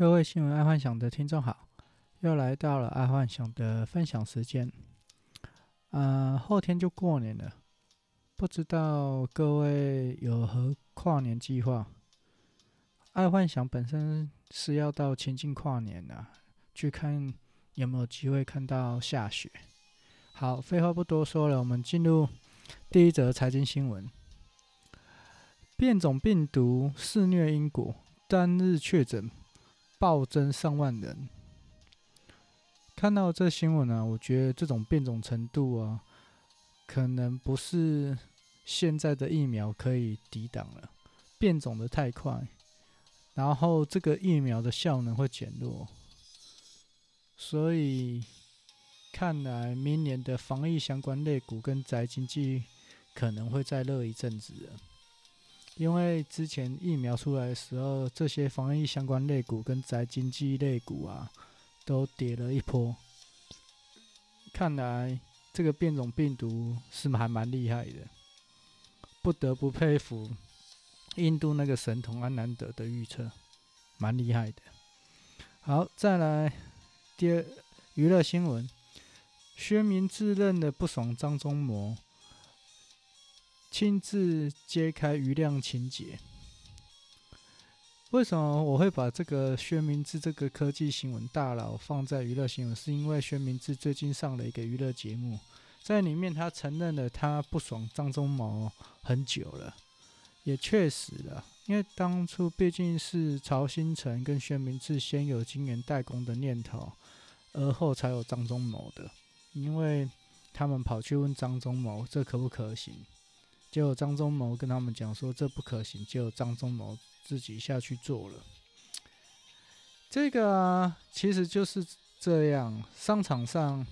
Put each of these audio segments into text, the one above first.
各位新闻爱幻想的听众好，又来到了爱幻想的分享时间。嗯、呃，后天就过年了，不知道各位有何跨年计划？爱幻想本身是要到清境跨年的、啊，去看有没有机会看到下雪。好，废话不多说了，我们进入第一则财经新闻：变种病毒肆虐英国，单日确诊。暴增上万人，看到这新闻啊，我觉得这种变种程度啊，可能不是现在的疫苗可以抵挡了，变种的太快，然后这个疫苗的效能会减弱，所以看来明年的防疫相关类股跟宅经济可能会再热一阵子了。因为之前疫苗出来的时候，这些防疫相关类股跟宅经济类股啊，都跌了一波。看来这个变种病毒是还蛮厉害的，不得不佩服印度那个神童安南德的预测，蛮厉害的。好，再来第二娱乐新闻，薛明自认的不爽张忠谋。亲自揭开余亮情节。为什么我会把这个薛明志这个科技新闻大佬放在娱乐新闻？是因为薛明志最近上了一个娱乐节目，在里面他承认了他不爽张忠谋很久了，也确实了，因为当初毕竟是曹新成跟薛明志先有晶圆代工的念头，而后才有张忠谋的，因为他们跑去问张忠谋这可不可行。结果张忠谋跟他们讲说，这不可行，结果张忠谋自己下去做了。这个啊，其实就是这样。商场上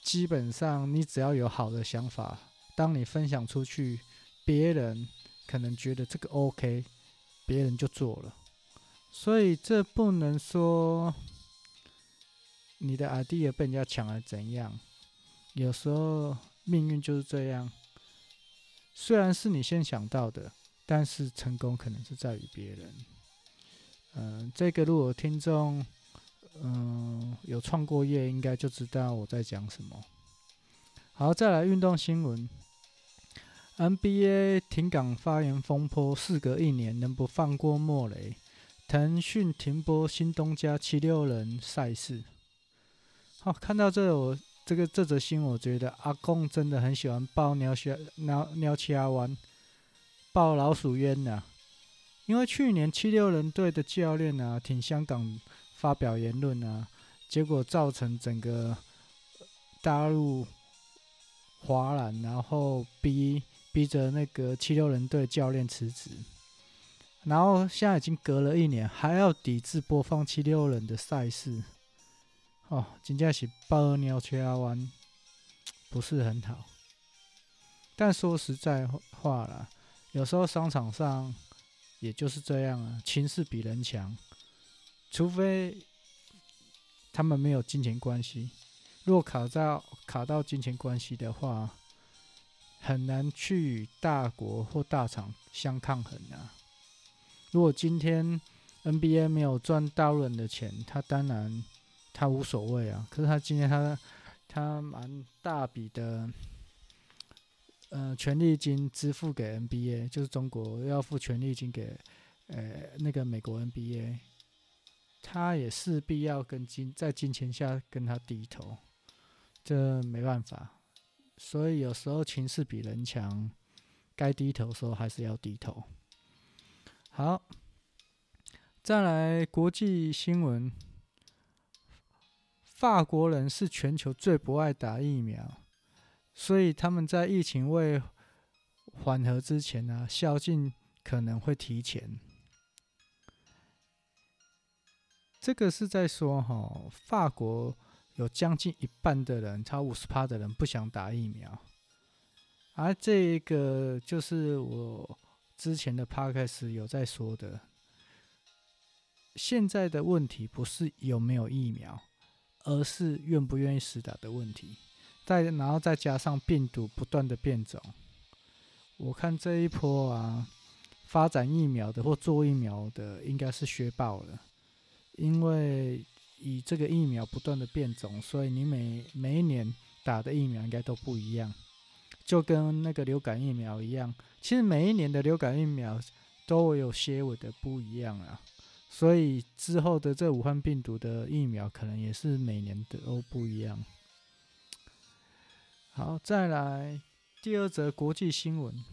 基本上你只要有好的想法，当你分享出去，别人可能觉得这个 OK，别人就做了。所以这不能说你的 idea 被人家抢了怎样，有时候命运就是这样。虽然是你先想到的，但是成功可能是在于别人。嗯、这个如果听众嗯、有创过业，应该就知道我在讲什么。好，再来运动新闻：NBA 停港发言风波，事隔一年，能不放过莫雷？腾讯停播新东家七六人赛事。好，看到这我。这个这则新闻，我觉得阿公真的很喜欢抱鸟虾、鸟鸟掐湾，抱老鼠冤呐、啊。因为去年七六人队的教练啊，挺香港发表言论啊，结果造成整个大陆哗然，然后逼逼着那个七六人队教练辞职，然后现在已经隔了一年，还要抵制播放七六人的赛事。哦，真正是包尿切弯，不是很好。但说实在话啦，有时候商场上也就是这样啊，情势比人强。除非他们没有金钱关系，如果卡到卡到金钱关系的话，很难去与大国或大厂相抗衡啊。如果今天 NBA 没有赚大陆人的钱，他当然。他无所谓啊，可是他今天他他蛮大笔的，呃，权利金支付给 NBA，就是中国要付权利金给呃那个美国 NBA，他也势必要跟金在金钱下跟他低头，这没办法，所以有时候情势比人强，该低头的时候还是要低头。好，再来国际新闻。法国人是全球最不爱打疫苗，所以他们在疫情未缓和之前呢、啊，宵禁可能会提前。这个是在说哈，法国有将近一半的人，超五十趴的人不想打疫苗，而这个就是我之前的 podcast 有在说的，现在的问题不是有没有疫苗。而是愿不愿意施打的问题，再然后再加上病毒不断的变种，我看这一波啊，发展疫苗的或做疫苗的应该是削爆了，因为以这个疫苗不断的变种，所以你每每一年打的疫苗应该都不一样，就跟那个流感疫苗一样。其实每一年的流感疫苗都有些微的不一样啊，所以之后的这武汉病毒的疫苗可能也是每年的都不一样。好，再来第二则国际新闻：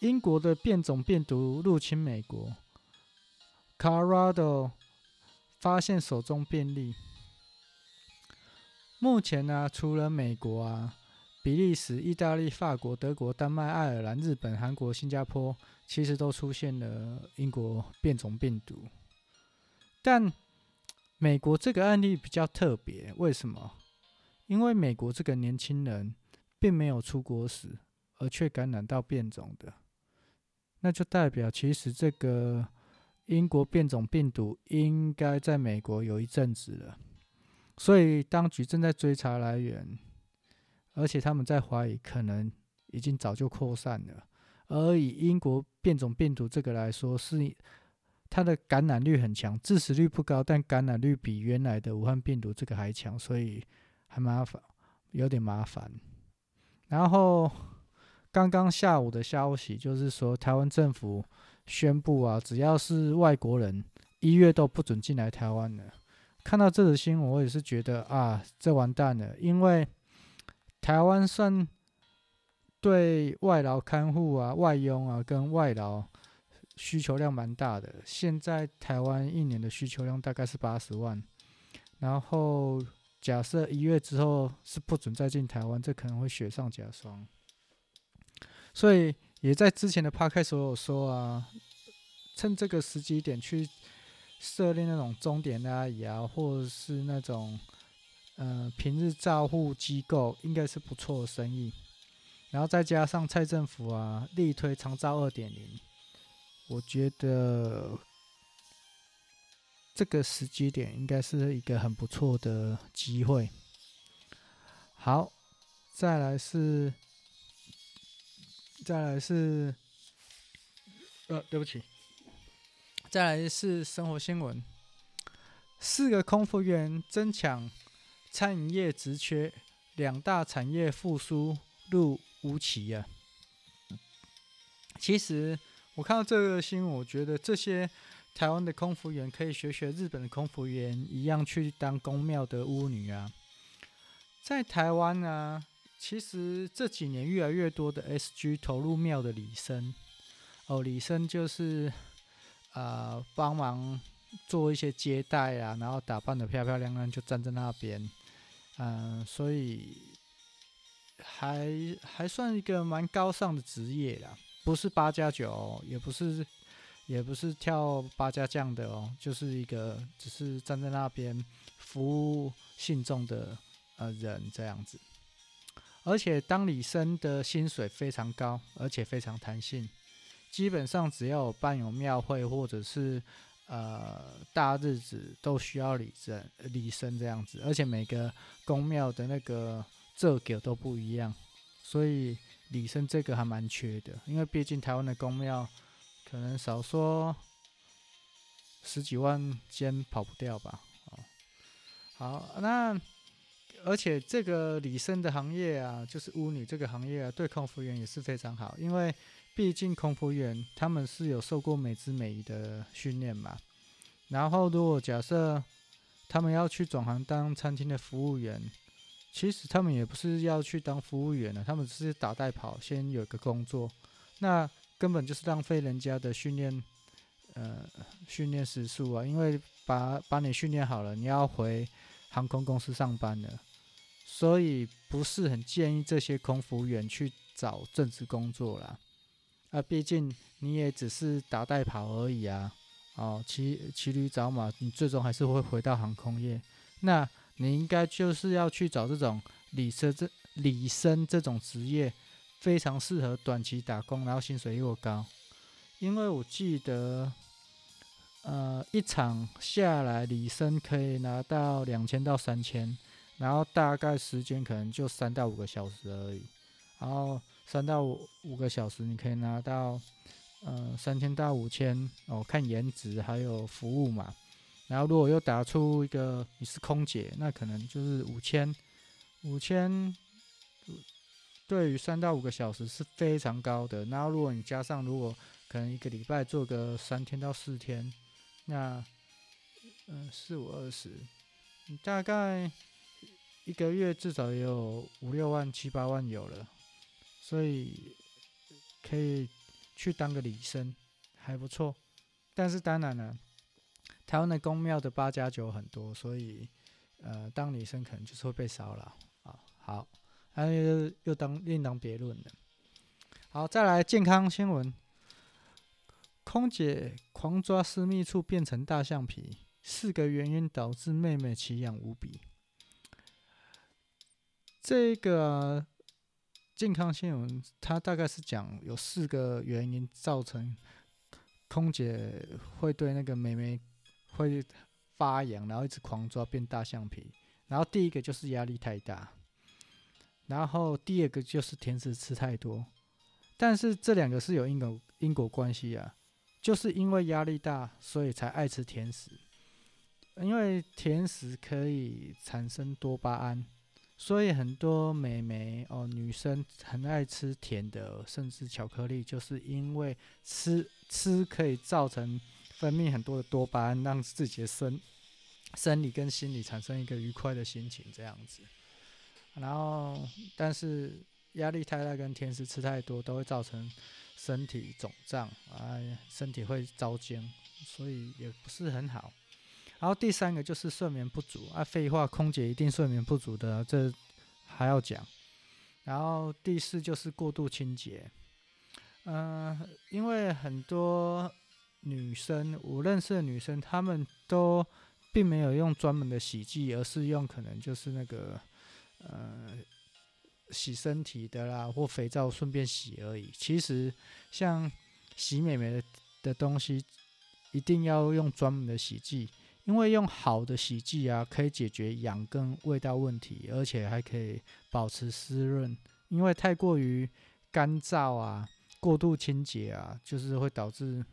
英国的变种病毒入侵美国，Colorado 发现首宗病例。目前呢、除了美国啊。比利时、意大利、法国、德国、丹麦、爱尔兰、日本、韩国、新加坡，其实都出现了英国变种病毒。但美国这个案例比较特别，为什么？因为美国这个年轻人并没有出国史，而却感染到变种的，那就代表其实这个英国变种病毒应该在美国有一阵子了，所以当局正在追查来源。而且他们在怀疑，可能已经早就扩散了。而以英国变种病毒这个来说，是它的感染率很强，致死率不高，但感染率比原来的武汉病毒这个还强，所以很麻烦，有点麻烦。然后刚刚下午的消息就是说，台湾政府宣布啊，只要是外国人，一月都不准进来台湾了。看到这个新闻，我也是觉得啊，这完蛋了，因为。台湾算对外劳看护啊、外佣啊跟外劳需求量蛮大的。现在台湾一年的需求量大概是八十万，然后假设一月之后是不准再进台湾，这可能会雪上加霜。所以也在之前的 p 开所有说啊，趁这个时机点去设立那种钟点的阿姨啊，或者是那种。呃，平日照护机构应该是不错的生意，然后再加上蔡政府啊力推长照二点零，我觉得这个时机点应该是一个很不错的机会。好，再来是，再来是，呃，对不起，再来是生活新闻，四个空服员争抢。餐饮业直缺，两大产业复苏路无期啊！其实我看到这个新闻，我觉得这些台湾的空服员可以学学日本的空服员一样去当宫庙的巫女啊！在台湾呢、啊，其实这几年越来越多的 SG 投入庙的礼生哦，礼生就是啊、呃、帮忙做一些接待啊，然后打扮得漂漂亮亮，就站在那边。嗯、所以还还算一个蛮高尚的职业啦，不是八加九，也不是也不是跳八家将的哦，就是一个只是站在那边服务信众的呃人这样子。而且当礼生的薪水非常高，而且非常弹性，基本上只要有办有庙会或者是。呃，大日子都需要礼生，礼生这样子，而且每个宫庙的那个这个都不一样，所以礼生这个还蛮缺的，因为毕竟台湾的宫庙可能少说十几万间跑不掉吧。哦，好，那而且这个礼生的行业啊，就是巫女这个行业啊，对空服员也是非常好，因为。毕竟空服员他们是有受过美姿美仪的训练嘛，然后如果假设他们要去转行当餐厅的服务员，其实他们也不是要去当服务员了，他们只是打带跑，先有个工作，那根本就是浪费人家的训练，呃，训练时数啊，因为把把你训练好了，你要回航空公司上班了，所以不是很建议这些空服员去找正职工作啦。啊，毕竟你也只是打带跑而已啊！哦，骑骑驴找马，你最终还是会回到航空业。那你应该就是要去找这种理生这理生这种职业，非常适合短期打工，然后薪水又高。因为我记得，呃，一场下来理生可以拿到两千到三千，然后大概时间可能就三到五个小时而已，然后。三到五个小时，你可以拿到，呃，三千到五千哦，看颜值还有服务嘛。然后如果又打出一个你是空姐，那可能就是五千，五千对于三到五个小时是非常高的。然后如果你加上如果可能一个礼拜做个三天到四天，那嗯四五二十，你大概一个月至少也有五六万七八万有了，所以可以去当个礼生。还不错，但是当然了，台湾的宫庙的八加九很多，所以呃，当女生可能就是会被骚扰啊。好，还有又当另当别论了。好，再来健康新闻：空姐狂抓私密处变成大象皮，四个原因导致妹妹奇痒无比。这个健康新闻，它大概是讲有四个原因造成。空姐会对那个妹妹会发痒，然后一直狂抓变大橡皮。然后第一个就是压力太大，然后第二个就是甜食吃太多。但是这两个是有因果因果关系啊，就是因为压力大，所以才爱吃甜食。因为甜食可以产生多巴胺。所以很多美眉哦，女生很爱吃甜的，甚至巧克力，就是因为吃吃可以造成分泌很多的多巴胺，让自己的生生理跟心理产生一个愉快的心情这样子。然后，但是压力太大跟甜食吃太多都会造成身体肿胀，哎，身体会糟僵，所以也不是很好。然后第三个就是睡眠不足啊，废话，空姐一定睡眠不足的，这还要讲。然后第四就是过度清洁，嗯、因为很多女生，我认识的女生，她们都并没有用专门的洗剂，而是用可能就是那个呃洗身体的啦，或肥皂顺便洗而已。其实像洗美眉的的东西，一定要用专门的洗剂。因为用好的洗剂啊，可以解决痒跟味道问题，而且还可以保持湿润。因为太过于干燥啊，过度清洁啊，就是会导致，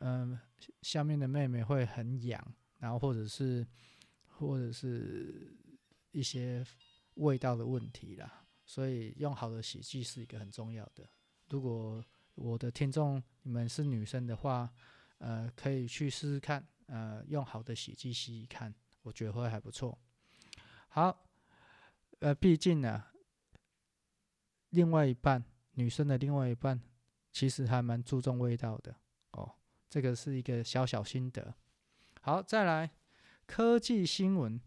嗯、下面的妹妹会很痒，然后或者是或者是一些味道的问题啦。所以用好的洗剂是一个很重要的。如果我的听众你们是女生的话，呃，可以去试试看。呃，用好的洗剂洗洗看，我觉得会还不错。好，呃，毕竟呢，另外一半女生的另外一半其实还蛮注重味道的哦。这个是一个小小心得。好，再来科技新闻，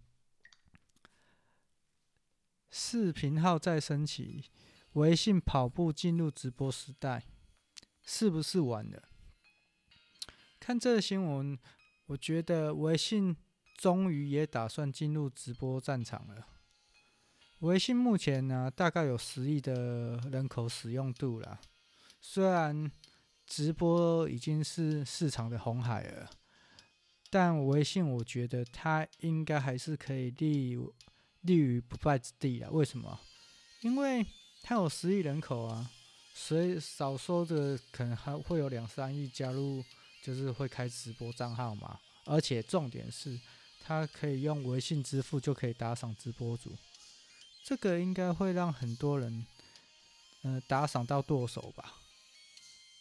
视频号再升级，微信跑步进入直播时代，是不是晚了？看这个新闻。我觉得微信终于也打算进入直播战场了。微信目前呢，大概有十亿的人口使用度了。虽然直播已经是市场的红海了，但微信我觉得它应该还是可以立立于不败之地啊。为什么？因为它有十亿人口啊，所以少说的可能还会有两三亿加入。就是会开直播账号嘛，而且重点是，他可以用微信支付就可以打赏直播主，这个应该会让很多人，呃，打赏到剁手吧。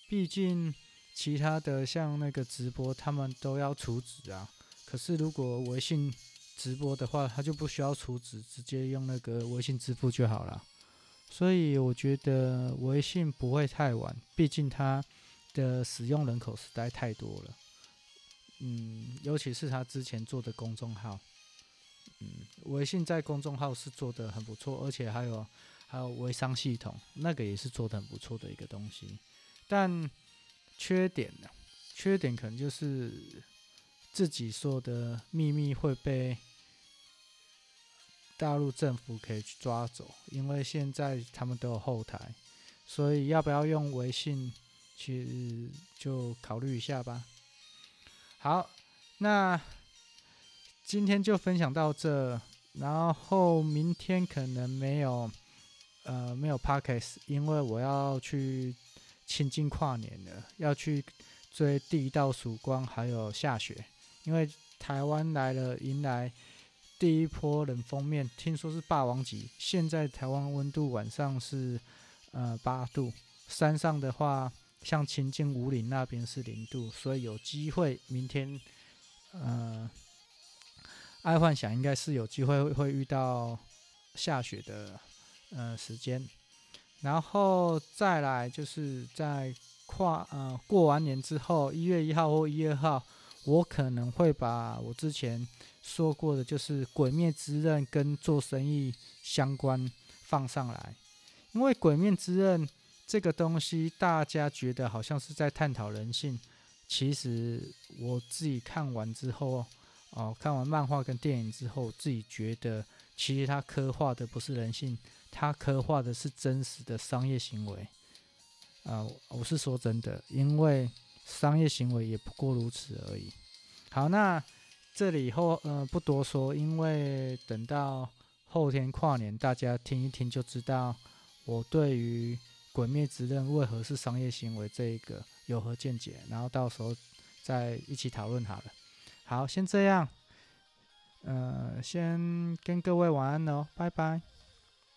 毕竟其他的像那个直播，他们都要储值啊。可是如果微信直播的话，他就不需要储值，直接用那个微信支付就好了。所以我觉得微信不会太晚，毕竟它。的使用人口实在太多了，嗯，尤其是他之前做的公众号，嗯，微信在公众号是做的很不错，而且还有还有微商系统，那个也是做的很不错的一个东西，但缺点呢？缺点可能就是自己说的秘密会被大陆政府可以去抓走，因为现在他们都有后台，所以要不要用微信？其实就考虑一下吧。好，那今天就分享到这，然后明天可能没有，呃，没有 Podcast，因为我要去亲近跨年了，要去追第一道曙光，还有下雪，因为台湾来了，迎来第一波冷锋面，听说是霸王级。现在台湾温度晚上是呃八度，山上的话，像清境五岭那边是零度，所以有机会明天，呃，爱幻想应该是有机会会遇到下雪的呃时间，然后再来就是在跨呃过完年之后，一月一号或一月二号。我可能会把我之前说过的，就是《鬼灭之刃》跟做生意相关放上来，因为《鬼灭之刃》这个东西，大家觉得好像是在探讨人性，其实我自己看完之后，哦，看完漫画跟电影之后，自己觉得其实它刻画的不是人性，它刻画的是真实的商业行为。啊、我是说真的，因为。商业行为也不过如此而已。好，那这里后呃不多说，因为等到后天跨年，大家听一听就知道我对于《鬼灭之刃》为何是商业行为这一个有何见解，然后到时候再一起讨论好了。好，先这样，呃，先跟各位晚安喽，拜拜。